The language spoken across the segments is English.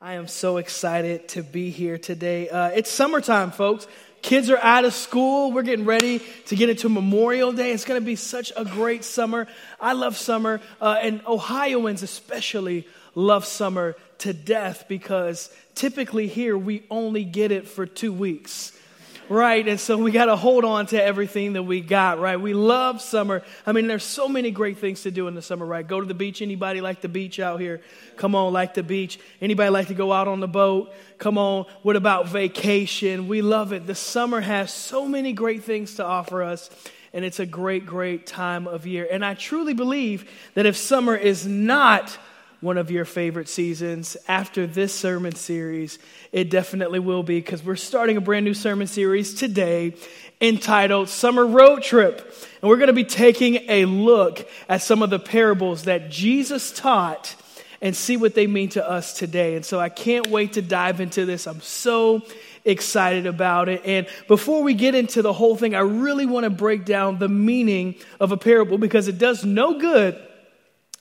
I am so excited to be here today. Uh, it's summertime, folks. Kids are out of school. We're getting ready to get into Memorial Day. It's going to be such a great summer. I love summer, uh, and Ohioans especially love summer to death because typically here we only get it for two weeks right? And so we got to hold on to everything that we got, right? We love summer. I mean, there's so many great things to do in the summer, right? Go to the beach. Anybody like the beach out here? Come on, like the beach. Anybody like to go out on the boat? Come on. What about vacation? We love it. The summer has so many great things to offer us. And it's a great, great time of year. And I truly believe that if summer is not one of your favorite seasons after this sermon series. It definitely will be because we're starting a brand new sermon series today entitled Summer Road Trip. And we're going to be taking a look at some of the parables that Jesus taught and see what they mean to us today. And so I can't wait to dive into this. I'm so excited about it. And before we get into the whole thing, I really want to break down the meaning of a parable because it does no good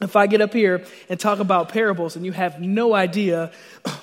if I get up here and talk about parables and you have no idea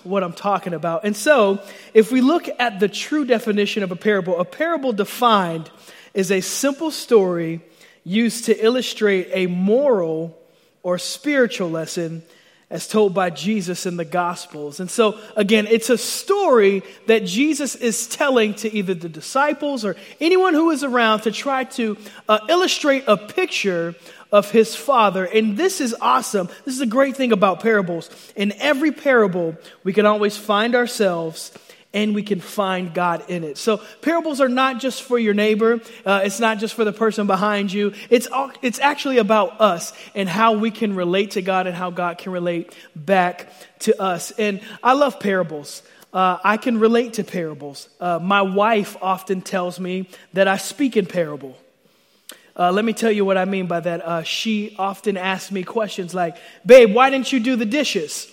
what I'm talking about. And so, if we look at the true definition of a parable, a parable defined is a simple story used to illustrate a moral or spiritual lesson as told by Jesus in the Gospels. And so, again, it's a story that Jesus is telling to either the disciples or anyone who is around to try to uh, illustrate a picture of his father. And this is awesome. This is a great thing about parables. In every parable, we can always find ourselves and we can find God in it. So parables are not just for your neighbor. Uh, it's not just for the person behind you. It's all, it's actually about us and how we can relate to God and how God can relate back to us. And I love parables. Uh, I can relate to parables. Uh, my wife often tells me that I speak in parable. Uh, let me tell you what I mean by that. Uh, she often asks me questions like, Babe, why didn't you do the dishes?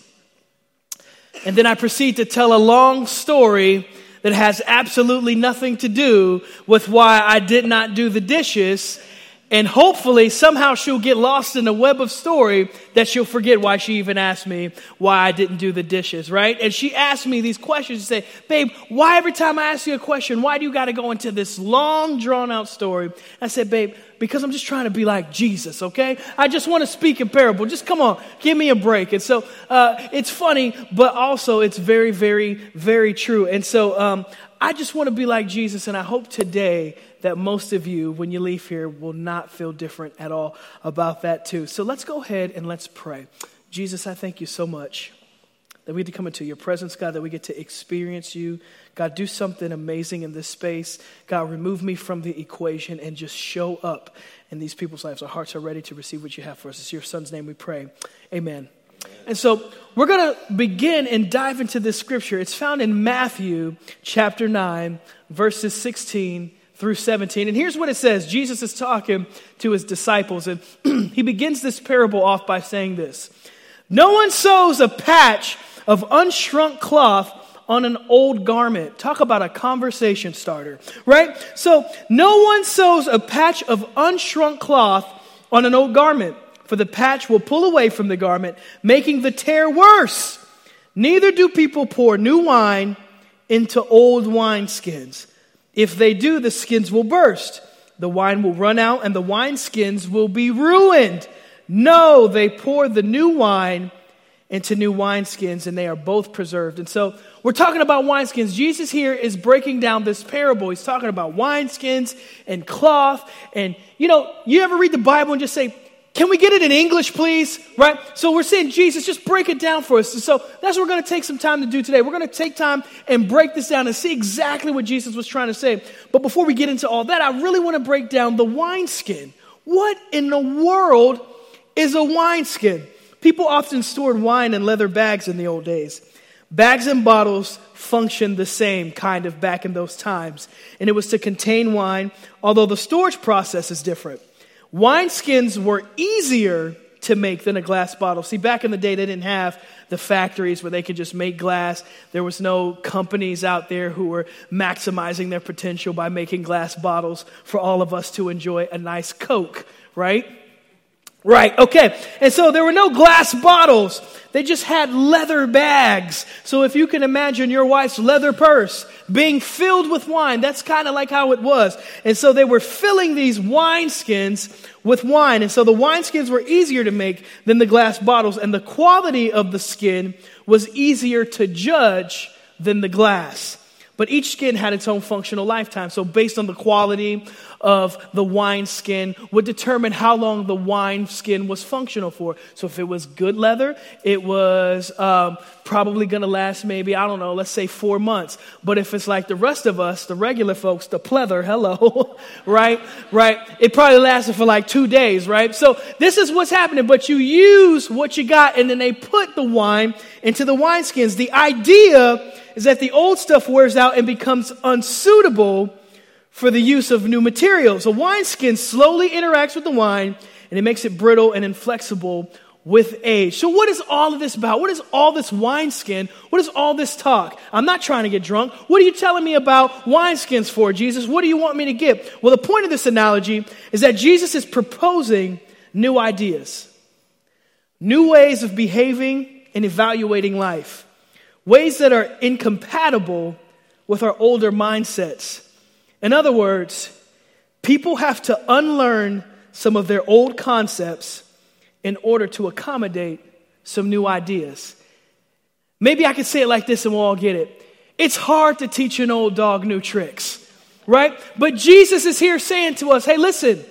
And then I proceed to tell a long story that has absolutely nothing to do with why I did not do the dishes and hopefully, somehow she'll get lost in a web of story that she'll forget why she even asked me why I didn't do the dishes, right? And she asked me these questions and say, Babe, why every time I ask you a question, why do you got to go into this long, drawn out story? I said, Babe, because I'm just trying to be like Jesus, okay? I just want to speak in parable. Just come on, give me a break. And so uh, it's funny, but also it's very, very, very true. And so um, I just want to be like Jesus, and I hope today that most of you, when you leave here, will not feel different at all about that too. So let's go ahead and let's pray. Jesus, I thank you so much that we get to come into your presence, God, that we get to experience you. God, do something amazing in this space. God, remove me from the equation and just show up in these people's lives. Our hearts are ready to receive what you have for us. It's your son's name we pray. Amen. And so we're going to begin and dive into this scripture. It's found in Matthew chapter 9, verses 16 through 17. And here's what it says Jesus is talking to his disciples, and he begins this parable off by saying this No one sews a patch of unshrunk cloth on an old garment. Talk about a conversation starter, right? So, no one sews a patch of unshrunk cloth on an old garment for the patch will pull away from the garment, making the tear worse. Neither do people pour new wine into old wineskins. If they do, the skins will burst. The wine will run out and the wineskins will be ruined. No, they pour the new wine into new wineskins and they are both preserved. And so we're talking about wineskins. Jesus here is breaking down this parable. He's talking about wineskins and cloth. And you know, you ever read the Bible and just say, can we get it in English, please? Right? So we're saying, Jesus, just break it down for us. so that's what we're going to take some time to do today. We're going to take time and break this down and see exactly what Jesus was trying to say. But before we get into all that, I really want to break down the wineskin. What in the world is a wineskin? People often stored wine in leather bags in the old days. Bags and bottles functioned the same kind of back in those times, and it was to contain wine, although the storage process is different. Wineskins were easier to make than a glass bottle. See, back in the day, they didn't have the factories where they could just make glass. There was no companies out there who were maximizing their potential by making glass bottles for all of us to enjoy a nice Coke, right? Right, okay. And so there were no glass bottles. They just had leather bags. So if you can imagine your wife's leather purse being filled with wine, that's kind of like how it was. And so they were filling these wineskins with wine. And so the wineskins were easier to make than the glass bottles. And the quality of the skin was easier to judge than the glass. But each skin had its own functional lifetime. So, based on the quality of the wine skin, would determine how long the wine skin was functional for. So, if it was good leather, it was um, probably going to last maybe, I don't know, let's say four months. But if it's like the rest of us, the regular folks, the pleather, hello, right? Right? It probably lasted for like two days, right? So, this is what's happening. But you use what you got, and then they put the wine into the wineskins. The idea is that the old stuff wears out and becomes unsuitable for the use of new materials. A wineskin slowly interacts with the wine and it makes it brittle and inflexible with age. So, what is all of this about? What is all this wineskin? What is all this talk? I'm not trying to get drunk. What are you telling me about wineskins for, Jesus? What do you want me to get? Well, the point of this analogy is that Jesus is proposing new ideas, new ways of behaving and evaluating life ways that are incompatible with our older mindsets. In other words, people have to unlearn some of their old concepts in order to accommodate some new ideas. Maybe I could say it like this and we'll all get it. It's hard to teach an old dog new tricks, right? But Jesus is here saying to us, hey, listen,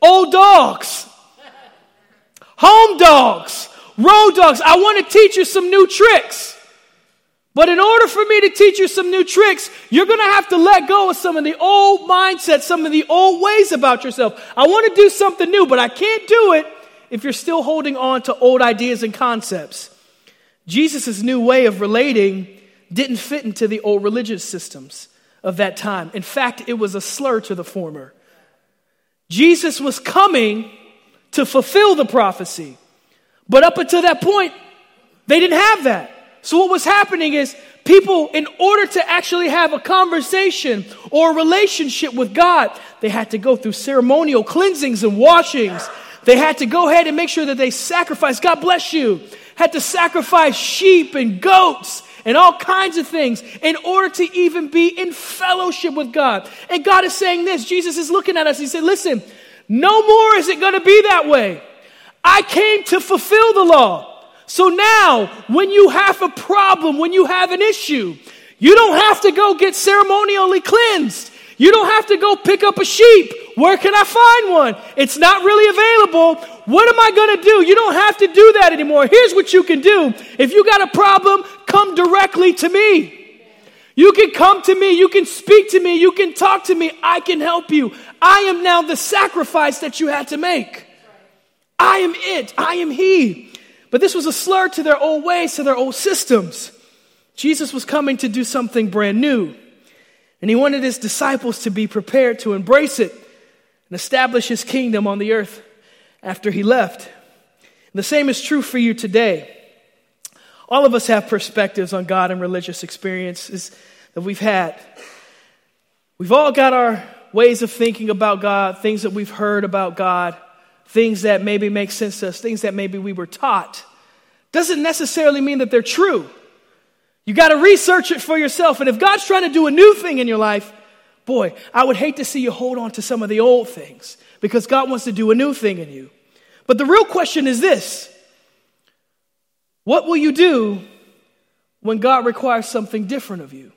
old dogs, home dogs, road dogs, I want to teach you some new tricks. But in order for me to teach you some new tricks, you're going to have to let go of some of the old mindsets, some of the old ways about yourself. I want to do something new, but I can't do it if you're still holding on to old ideas and concepts. Jesus' new way of relating didn't fit into the old religious systems of that time. In fact, it was a slur to the former. Jesus was coming to fulfill the prophecy. But up until that point, they didn't have that. So, what was happening is people, in order to actually have a conversation or a relationship with God, they had to go through ceremonial cleansings and washings. They had to go ahead and make sure that they sacrificed. God bless you. Had to sacrifice sheep and goats and all kinds of things in order to even be in fellowship with God. And God is saying this. Jesus is looking at us. He said, Listen, no more is it going to be that way. I came to fulfill the law. So now, when you have a problem, when you have an issue, you don't have to go get ceremonially cleansed. You don't have to go pick up a sheep. Where can I find one? It's not really available. What am I going to do? You don't have to do that anymore. Here's what you can do. If you got a problem, come directly to me. You can come to me. You can speak to me. You can talk to me. I can help you. I am now the sacrifice that you had to make. I am it. I am He. But this was a slur to their old ways, to their old systems. Jesus was coming to do something brand new. And he wanted his disciples to be prepared to embrace it and establish his kingdom on the earth after he left. And the same is true for you today. All of us have perspectives on God and religious experiences that we've had. We've all got our ways of thinking about God, things that we've heard about God things that maybe make sense to us, things that maybe we were taught, doesn't necessarily mean that they're true. You got to research it for yourself. And if God's trying to do a new thing in your life, boy, I would hate to see you hold on to some of the old things because God wants to do a new thing in you. But the real question is this What will you do when God requires something different of you?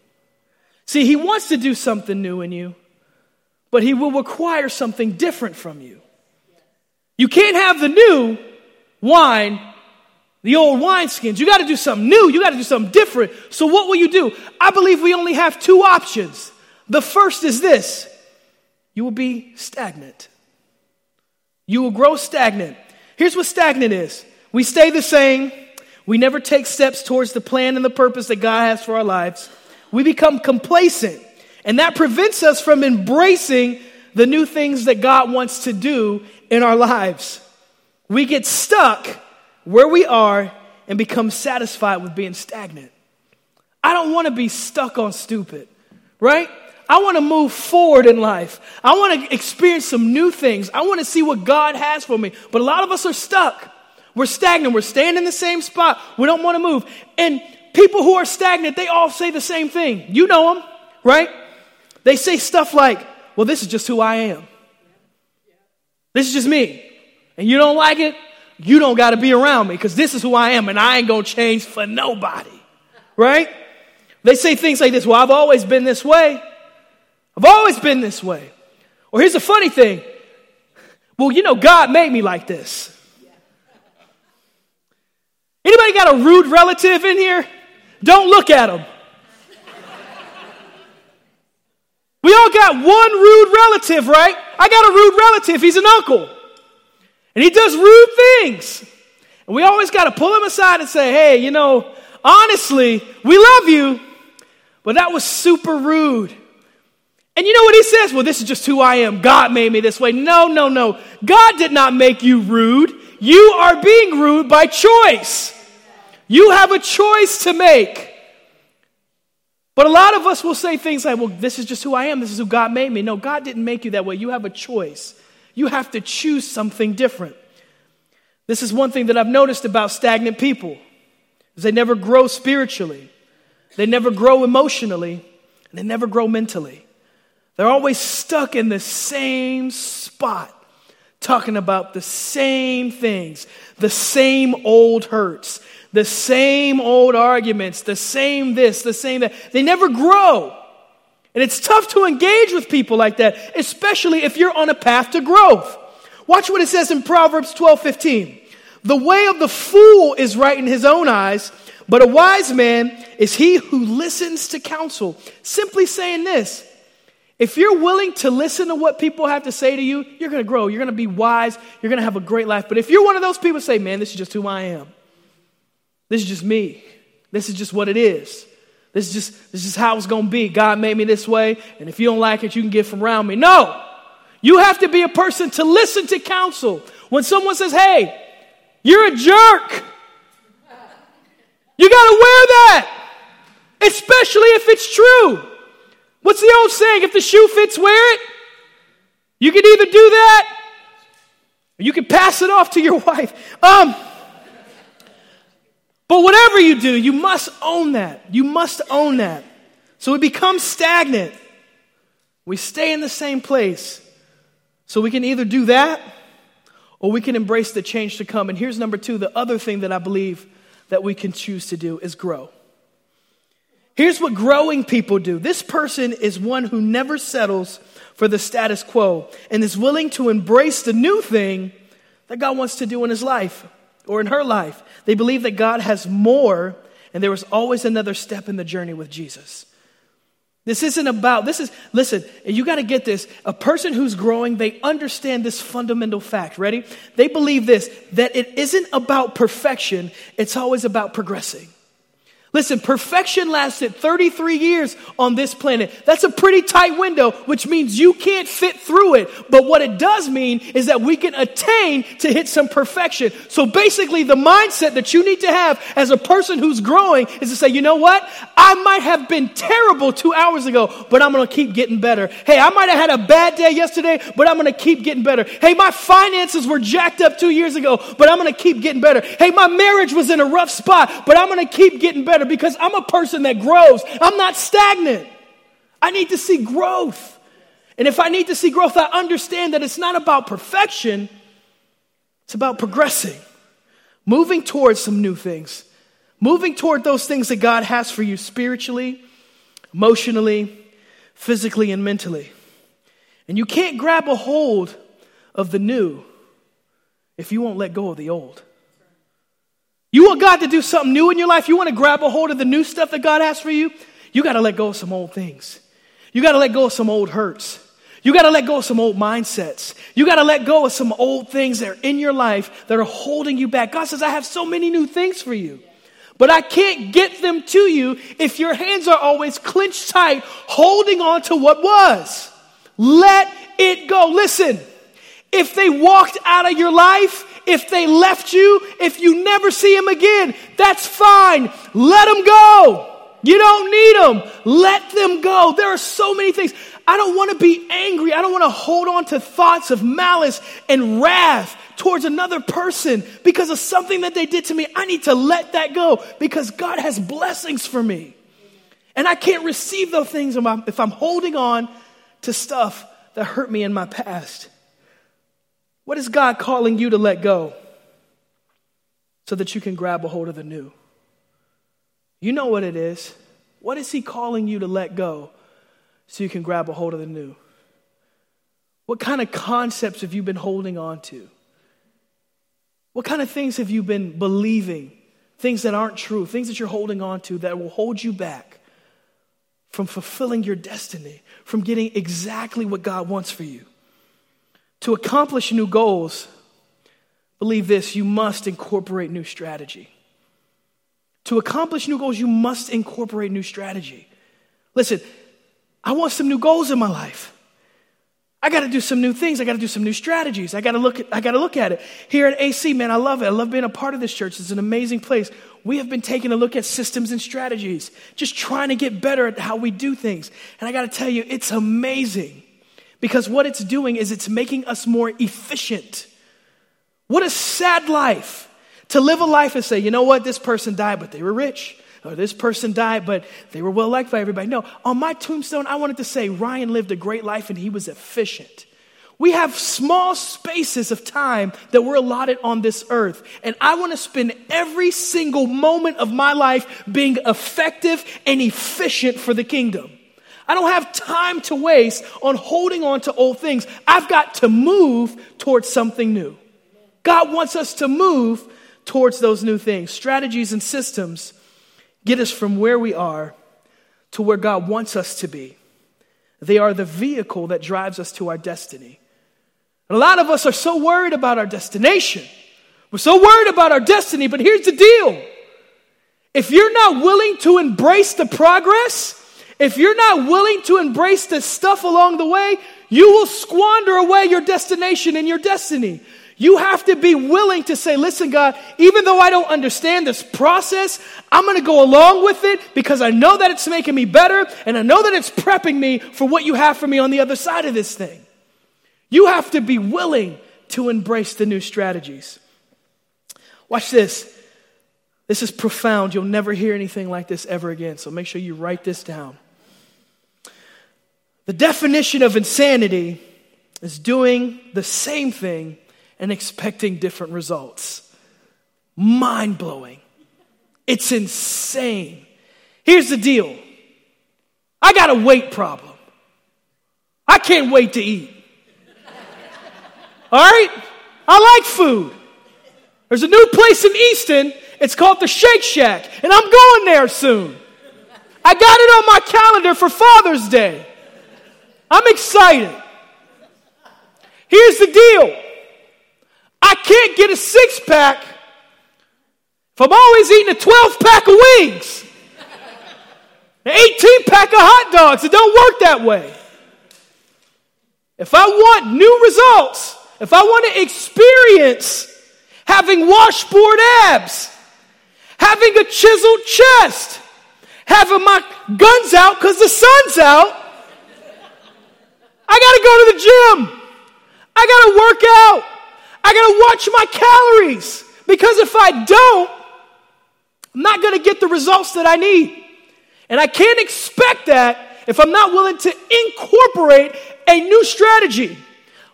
See, He wants to do something new in you, but He will require something different from you. You can't have the new wine, the old wineskins. You got to do something new. You got to do something different. So, what will you do? I believe we only have two options. The first is this you will be stagnant. You will grow stagnant. Here's what stagnant is we stay the same, we never take steps towards the plan and the purpose that God has for our lives. We become complacent, and that prevents us from embracing the new things that God wants to do in our lives. We get stuck where we are and become satisfied with being stagnant. I don't want to be stuck on stupid, right? I want to move forward in life. I want to experience some new things. I want to see what God has for me. But a lot of us are stuck. We're stagnant. We're staying in the same spot. We don't want to move. And people who are stagnant, they all say the same thing. You know them, right? They say stuff like, well, this is just who I am. This is just me. And you don't like it? You don't got to be around me because this is who I am and I ain't going to change for nobody. Right? They say things like this Well, I've always been this way. I've always been this way. Or here's a funny thing. Well, you know, God made me like this. Anybody got a rude relative in here? Don't look at them. We all got one rude relative, right? I got a rude relative. He's an uncle. And he does rude things. And we always got to pull him aside and say, hey, you know, honestly, we love you, but that was super rude. And you know what he says? Well, this is just who I am. God made me this way. No, no, no. God did not make you rude. You are being rude by choice. You have a choice to make. But a lot of us will say things like, well, this is just who I am. This is who God made me. No, God didn't make you that way. You have a choice. You have to choose something different. This is one thing that I've noticed about stagnant people is they never grow spiritually. They never grow emotionally, and they never grow mentally. They're always stuck in the same spot, talking about the same things, the same old hurts, the same old arguments, the same this, the same that. They never grow. And it's tough to engage with people like that, especially if you're on a path to growth. Watch what it says in Proverbs 12 15. The way of the fool is right in his own eyes, but a wise man is he who listens to counsel. Simply saying this if you're willing to listen to what people have to say to you, you're going to grow. You're going to be wise. You're going to have a great life. But if you're one of those people say, man, this is just who I am, this is just me, this is just what it is. This is just this is how it's going to be. God made me this way, and if you don't like it, you can get from around me. No. You have to be a person to listen to counsel. When someone says, "Hey, you're a jerk." You got to wear that. Especially if it's true. What's the old saying? If the shoe fits, wear it. You can either do that or you can pass it off to your wife. Um, but whatever you do, you must own that. You must own that. So we become stagnant. We stay in the same place. So we can either do that or we can embrace the change to come. And here's number two the other thing that I believe that we can choose to do is grow. Here's what growing people do this person is one who never settles for the status quo and is willing to embrace the new thing that God wants to do in his life or in her life. They believe that God has more and there was always another step in the journey with Jesus. This isn't about, this is, listen, you got to get this. A person who's growing, they understand this fundamental fact. Ready? They believe this that it isn't about perfection, it's always about progressing. Listen, perfection lasted 33 years on this planet. That's a pretty tight window, which means you can't fit through it. But what it does mean is that we can attain to hit some perfection. So basically, the mindset that you need to have as a person who's growing is to say, you know what? I might have been terrible two hours ago, but I'm going to keep getting better. Hey, I might have had a bad day yesterday, but I'm going to keep getting better. Hey, my finances were jacked up two years ago, but I'm going to keep getting better. Hey, my marriage was in a rough spot, but I'm going to keep getting better better because I'm a person that grows. I'm not stagnant. I need to see growth. And if I need to see growth, I understand that it's not about perfection, it's about progressing, moving towards some new things, moving toward those things that God has for you spiritually, emotionally, physically, and mentally. And you can't grab a hold of the new if you won't let go of the old. You want God to do something new in your life? You want to grab a hold of the new stuff that God has for you? You got to let go of some old things. You got to let go of some old hurts. You got to let go of some old mindsets. You got to let go of some old things that are in your life that are holding you back. God says, I have so many new things for you, but I can't get them to you if your hands are always clenched tight, holding on to what was. Let it go. Listen, if they walked out of your life, if they left you, if you never see them again, that's fine. Let them go. You don't need them. Let them go. There are so many things. I don't want to be angry. I don't want to hold on to thoughts of malice and wrath towards another person because of something that they did to me. I need to let that go because God has blessings for me. And I can't receive those things if I'm holding on to stuff that hurt me in my past. What is God calling you to let go so that you can grab a hold of the new? You know what it is. What is He calling you to let go so you can grab a hold of the new? What kind of concepts have you been holding on to? What kind of things have you been believing? Things that aren't true, things that you're holding on to that will hold you back from fulfilling your destiny, from getting exactly what God wants for you. To accomplish new goals, believe this you must incorporate new strategy. To accomplish new goals, you must incorporate new strategy. Listen, I want some new goals in my life. I got to do some new things. I got to do some new strategies. I got to look at, I got to look at it. Here at AC, man, I love it. I love being a part of this church. It's an amazing place. We have been taking a look at systems and strategies, just trying to get better at how we do things. And I got to tell you, it's amazing because what it's doing is it's making us more efficient. What a sad life to live a life and say, you know what, this person died, but they were rich. Or this person died, but they were well liked by everybody. No, on my tombstone, I wanted to say Ryan lived a great life and he was efficient. We have small spaces of time that we're allotted on this earth. And I want to spend every single moment of my life being effective and efficient for the kingdom. I don't have time to waste on holding on to old things. I've got to move towards something new. God wants us to move towards those new things. Strategies and systems get us from where we are to where God wants us to be. They are the vehicle that drives us to our destiny. And a lot of us are so worried about our destination. We're so worried about our destiny, but here's the deal. If you're not willing to embrace the progress, if you're not willing to embrace the stuff along the way, you will squander away your destination and your destiny. You have to be willing to say, listen, God, even though I don't understand this process, I'm going to go along with it because I know that it's making me better and I know that it's prepping me for what you have for me on the other side of this thing. You have to be willing to embrace the new strategies. Watch this. This is profound. You'll never hear anything like this ever again. So make sure you write this down. The definition of insanity is doing the same thing and expecting different results. Mind blowing. It's insane. Here's the deal I got a weight problem. I can't wait to eat. All right? I like food. There's a new place in Easton. It's called the Shake Shack, and I'm going there soon. I got it on my calendar for Father's Day. I'm excited. Here's the deal I can't get a six pack if I'm always eating a 12 pack of wings, an 18 pack of hot dogs. It don't work that way. If I want new results, if I want to experience having washboard abs, having a chiseled chest, having my guns out because the sun's out, I got to go to the gym. I got to work out. I got to watch my calories because if I don't, I'm not going to get the results that I need. And I can't expect that if I'm not willing to incorporate a new strategy.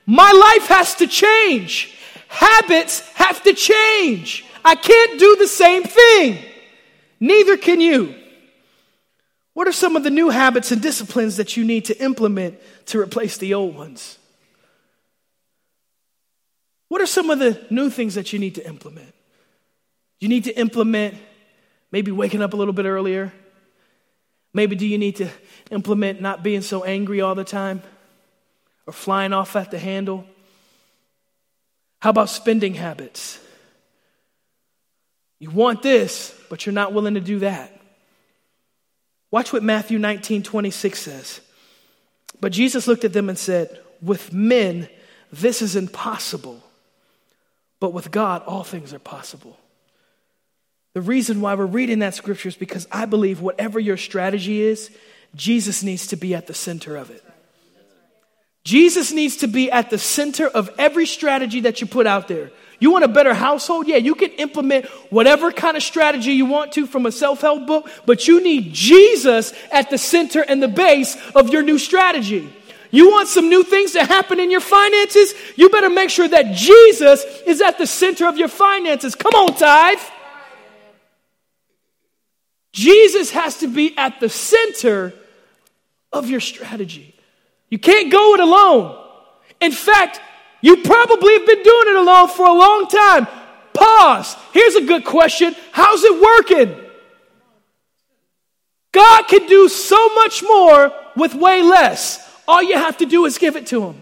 My life has to change. Habits have to change. I can't do the same thing. Neither can you. What are some of the new habits and disciplines that you need to implement to replace the old ones? What are some of the new things that you need to implement? You need to implement maybe waking up a little bit earlier. Maybe do you need to implement not being so angry all the time or flying off at the handle? How about spending habits? You want this, but you're not willing to do that. Watch what Matthew 19 26 says. But Jesus looked at them and said, With men, this is impossible but with God, all things are possible. The reason why we're reading that scripture is because I believe whatever your strategy is, Jesus needs to be at the center of it. Jesus needs to be at the center of every strategy that you put out there. You want a better household? Yeah, you can implement whatever kind of strategy you want to from a self help book, but you need Jesus at the center and the base of your new strategy. You want some new things to happen in your finances? You better make sure that Jesus is at the center of your finances. Come on, tithe. Jesus has to be at the center of your strategy. You can't go it alone. In fact, you probably have been doing it alone for a long time. Pause. Here's a good question How's it working? God can do so much more with way less. All you have to do is give it to Him.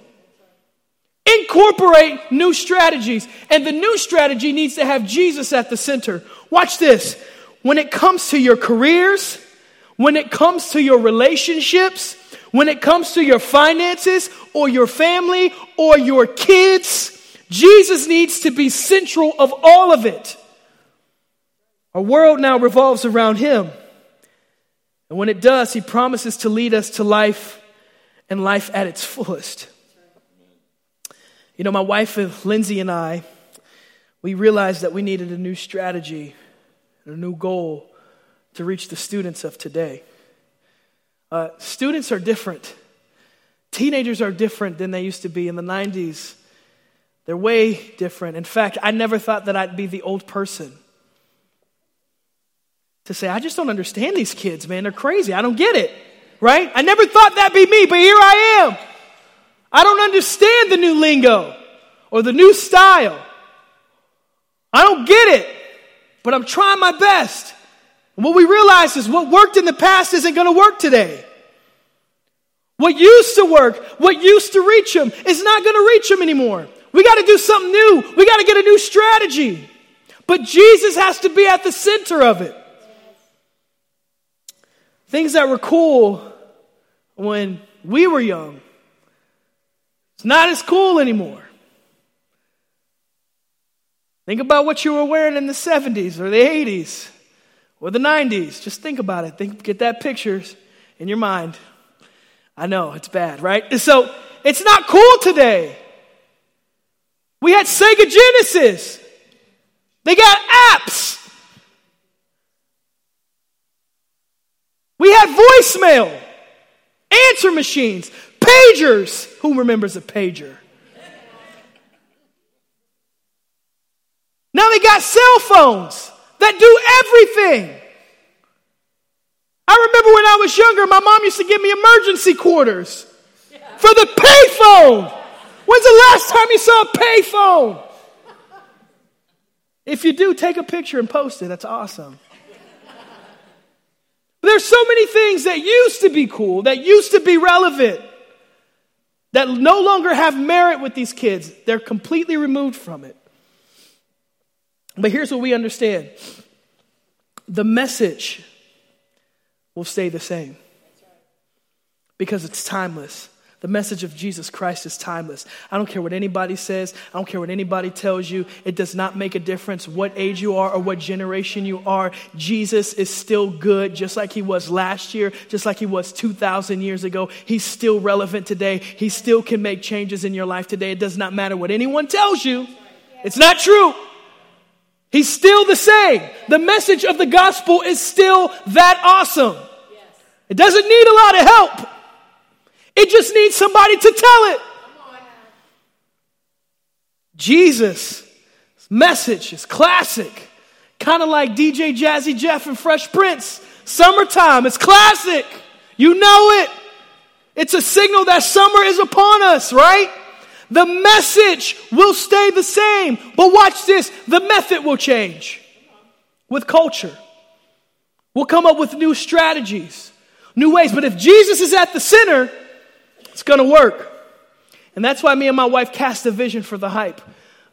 Incorporate new strategies. And the new strategy needs to have Jesus at the center. Watch this when it comes to your careers, when it comes to your relationships, when it comes to your finances or your family or your kids, Jesus needs to be central of all of it. Our world now revolves around Him. And when it does, He promises to lead us to life and life at its fullest. You know, my wife uh, Lindsay and I, we realized that we needed a new strategy and a new goal to reach the students of today. Uh, students are different. Teenagers are different than they used to be in the 90s. They're way different. In fact, I never thought that I'd be the old person to say, I just don't understand these kids, man. They're crazy. I don't get it, right? I never thought that'd be me, but here I am. I don't understand the new lingo or the new style. I don't get it but I'm trying my best. And what we realize is what worked in the past isn't going to work today. What used to work, what used to reach them, is not going to reach them anymore. We got to do something new. We got to get a new strategy. But Jesus has to be at the center of it. Things that were cool when we were young, it's not as cool anymore. Think about what you were wearing in the 70s or the 80s or the 90s. Just think about it. Think, get that pictures in your mind. I know it's bad, right? So it's not cool today. We had Sega Genesis. They got apps. We had voicemail, answer machines, pagers. Who remembers a pager? Now they got cell phones that do everything. I remember when I was younger, my mom used to give me emergency quarters for the payphone. When's the last time you saw a payphone? If you do, take a picture and post it. That's awesome. There's so many things that used to be cool, that used to be relevant, that no longer have merit with these kids. They're completely removed from it. But here's what we understand the message will stay the same because it's timeless. The message of Jesus Christ is timeless. I don't care what anybody says. I don't care what anybody tells you. It does not make a difference what age you are or what generation you are. Jesus is still good, just like he was last year, just like he was 2,000 years ago. He's still relevant today. He still can make changes in your life today. It does not matter what anyone tells you. It's not true. He's still the same. The message of the gospel is still that awesome. It doesn't need a lot of help. It just needs somebody to tell it. Jesus' message is classic. Kind of like DJ Jazzy Jeff and Fresh Prince. Summertime, it's classic. You know it. It's a signal that summer is upon us, right? The message will stay the same. But watch this the method will change with culture. We'll come up with new strategies, new ways. But if Jesus is at the center, it's going to work. And that's why me and my wife cast a vision for the hype.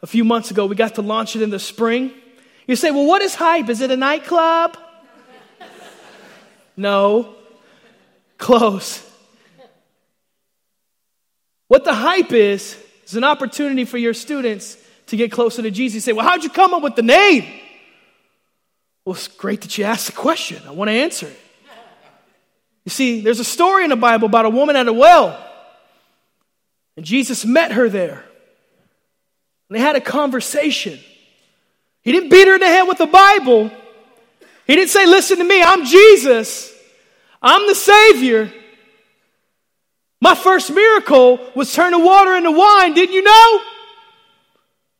A few months ago, we got to launch it in the spring. You say, well, what is hype? Is it a nightclub? no. Close. What the hype is, is an opportunity for your students to get closer to Jesus. You say, Well, how'd you come up with the name? Well, it's great that you asked the question. I want to answer it. You see, there's a story in the Bible about a woman at a well, and Jesus met her there. And they had a conversation. He didn't beat her in the head with the Bible. He didn't say, Listen to me, I'm Jesus, I'm the Savior. My first miracle was turning water into wine. Didn't you know?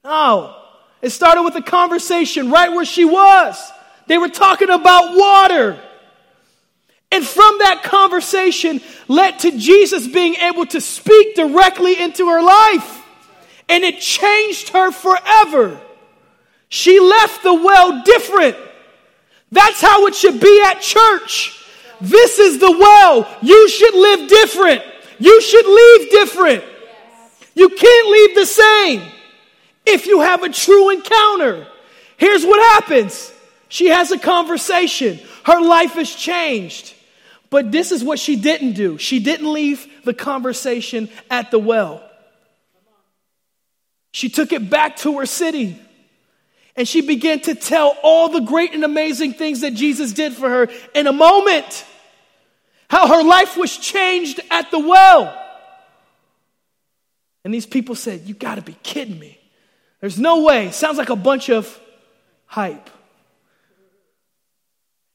No. It started with a conversation right where she was. They were talking about water. And from that conversation led to Jesus being able to speak directly into her life. And it changed her forever. She left the well different. That's how it should be at church. This is the well. You should live different. You should leave different. You can't leave the same if you have a true encounter. Here's what happens she has a conversation, her life has changed. But this is what she didn't do. She didn't leave the conversation at the well. She took it back to her city and she began to tell all the great and amazing things that Jesus did for her in a moment. How her life was changed at the well. And these people said, You gotta be kidding me. There's no way. Sounds like a bunch of hype.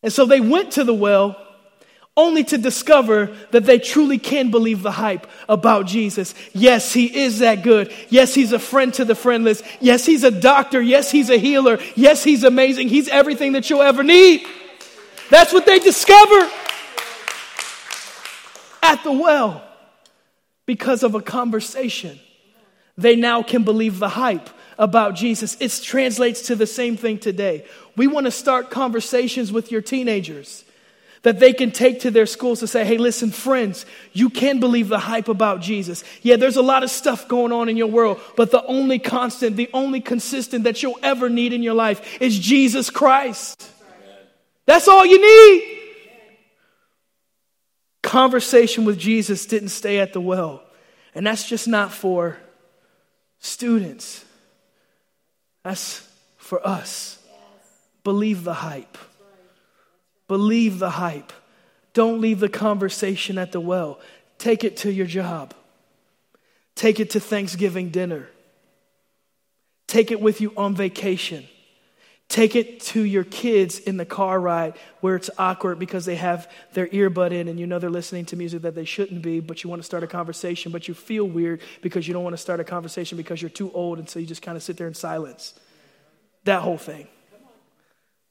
And so they went to the well only to discover that they truly can believe the hype about Jesus. Yes, he is that good. Yes, he's a friend to the friendless. Yes, he's a doctor. Yes, he's a healer. Yes, he's amazing. He's everything that you'll ever need. That's what they discover at the well because of a conversation. They now can believe the hype about Jesus. It translates to the same thing today. We want to start conversations with your teenagers that they can take to their schools to say, hey, listen, friends, you can believe the hype about Jesus. Yeah, there's a lot of stuff going on in your world, but the only constant, the only consistent that you'll ever need in your life is Jesus Christ. That's all you need. Conversation with Jesus didn't stay at the well. And that's just not for students, that's for us. Believe the hype. Believe the hype. Don't leave the conversation at the well. Take it to your job. Take it to Thanksgiving dinner. Take it with you on vacation. Take it to your kids in the car ride where it's awkward because they have their earbud in and you know they're listening to music that they shouldn't be, but you want to start a conversation, but you feel weird because you don't want to start a conversation because you're too old, and so you just kind of sit there in silence. That whole thing.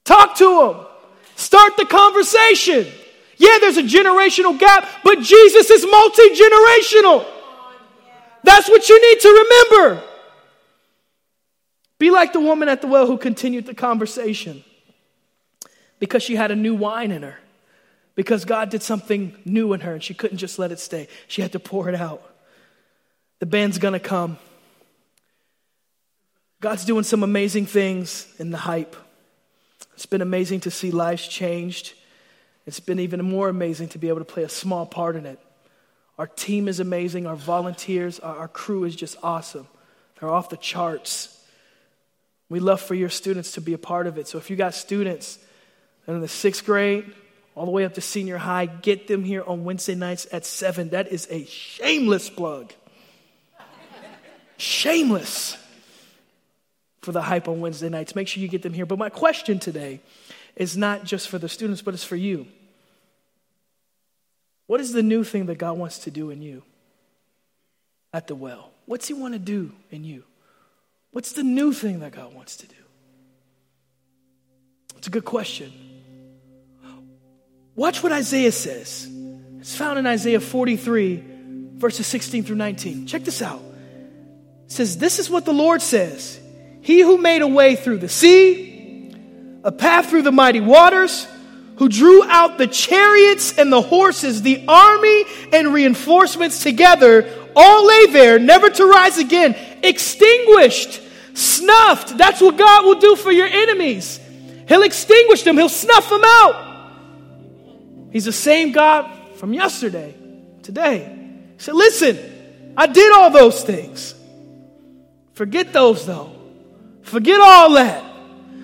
Talk to them. Start the conversation. Yeah, there's a generational gap, but Jesus is multi generational. That's what you need to remember. Be like the woman at the well who continued the conversation because she had a new wine in her, because God did something new in her and she couldn't just let it stay. She had to pour it out. The band's gonna come. God's doing some amazing things in the hype. It's been amazing to see lives changed. It's been even more amazing to be able to play a small part in it. Our team is amazing. Our volunteers, our, crew is just awesome. They're off the charts. We love for your students to be a part of it. So if you got students in the sixth grade, all the way up to senior high, get them here on Wednesday nights at 7. That is a shameless plug. shameless for the hype on Wednesday nights. Make sure you get them here. But my question today is not just for the students, but it's for you. What is the new thing that God wants to do in you at the well? What's He want to do in you? What's the new thing that God wants to do? It's a good question. Watch what Isaiah says. It's found in Isaiah 43, verses 16 through 19. Check this out. It says, This is what the Lord says. He who made a way through the sea, a path through the mighty waters, who drew out the chariots and the horses, the army and reinforcements together, all lay there, never to rise again, extinguished, snuffed. That's what God will do for your enemies. He'll extinguish them, He'll snuff them out. He's the same God from yesterday, today. He said, Listen, I did all those things. Forget those though. Forget all that.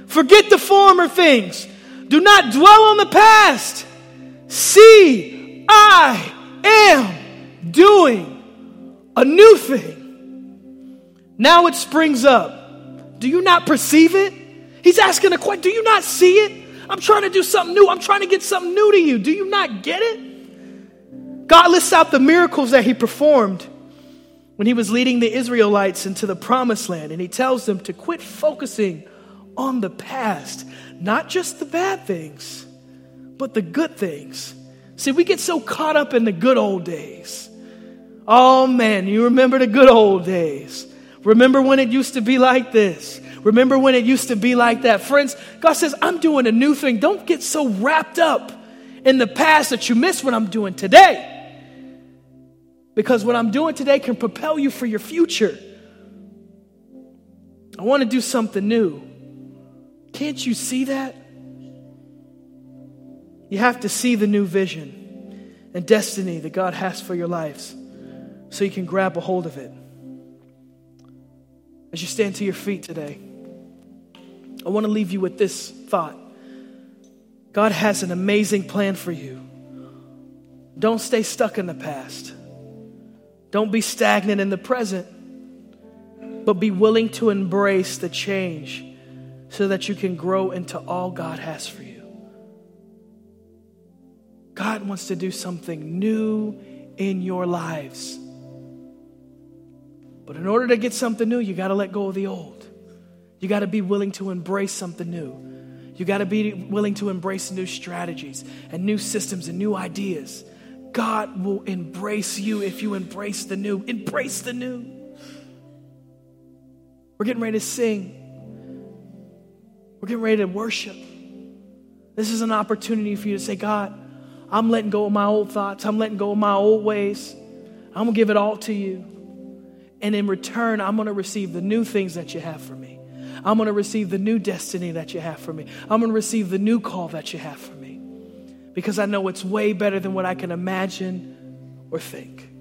Forget the former things. Do not dwell on the past. See, I am doing a new thing. Now it springs up. Do you not perceive it? He's asking a question. Do you not see it? I'm trying to do something new. I'm trying to get something new to you. Do you not get it? God lists out the miracles that he performed when he was leading the Israelites into the promised land, and he tells them to quit focusing on the past, not just the bad things, but the good things. See, we get so caught up in the good old days. Oh man, you remember the good old days. Remember when it used to be like this. Remember when it used to be like that. Friends, God says, I'm doing a new thing. Don't get so wrapped up in the past that you miss what I'm doing today. Because what I'm doing today can propel you for your future. I want to do something new. Can't you see that? You have to see the new vision and destiny that God has for your lives so you can grab a hold of it. As you stand to your feet today, I want to leave you with this thought God has an amazing plan for you. Don't stay stuck in the past. Don't be stagnant in the present, but be willing to embrace the change so that you can grow into all God has for you. God wants to do something new in your lives. But in order to get something new, you got to let go of the old. You got to be willing to embrace something new. You got to be willing to embrace new strategies and new systems and new ideas. God will embrace you if you embrace the new. Embrace the new. We're getting ready to sing. We're getting ready to worship. This is an opportunity for you to say, God, I'm letting go of my old thoughts. I'm letting go of my old ways. I'm going to give it all to you. And in return, I'm going to receive the new things that you have for me. I'm going to receive the new destiny that you have for me. I'm going to receive the new call that you have for me. Because I know it's way better than what I can imagine or think.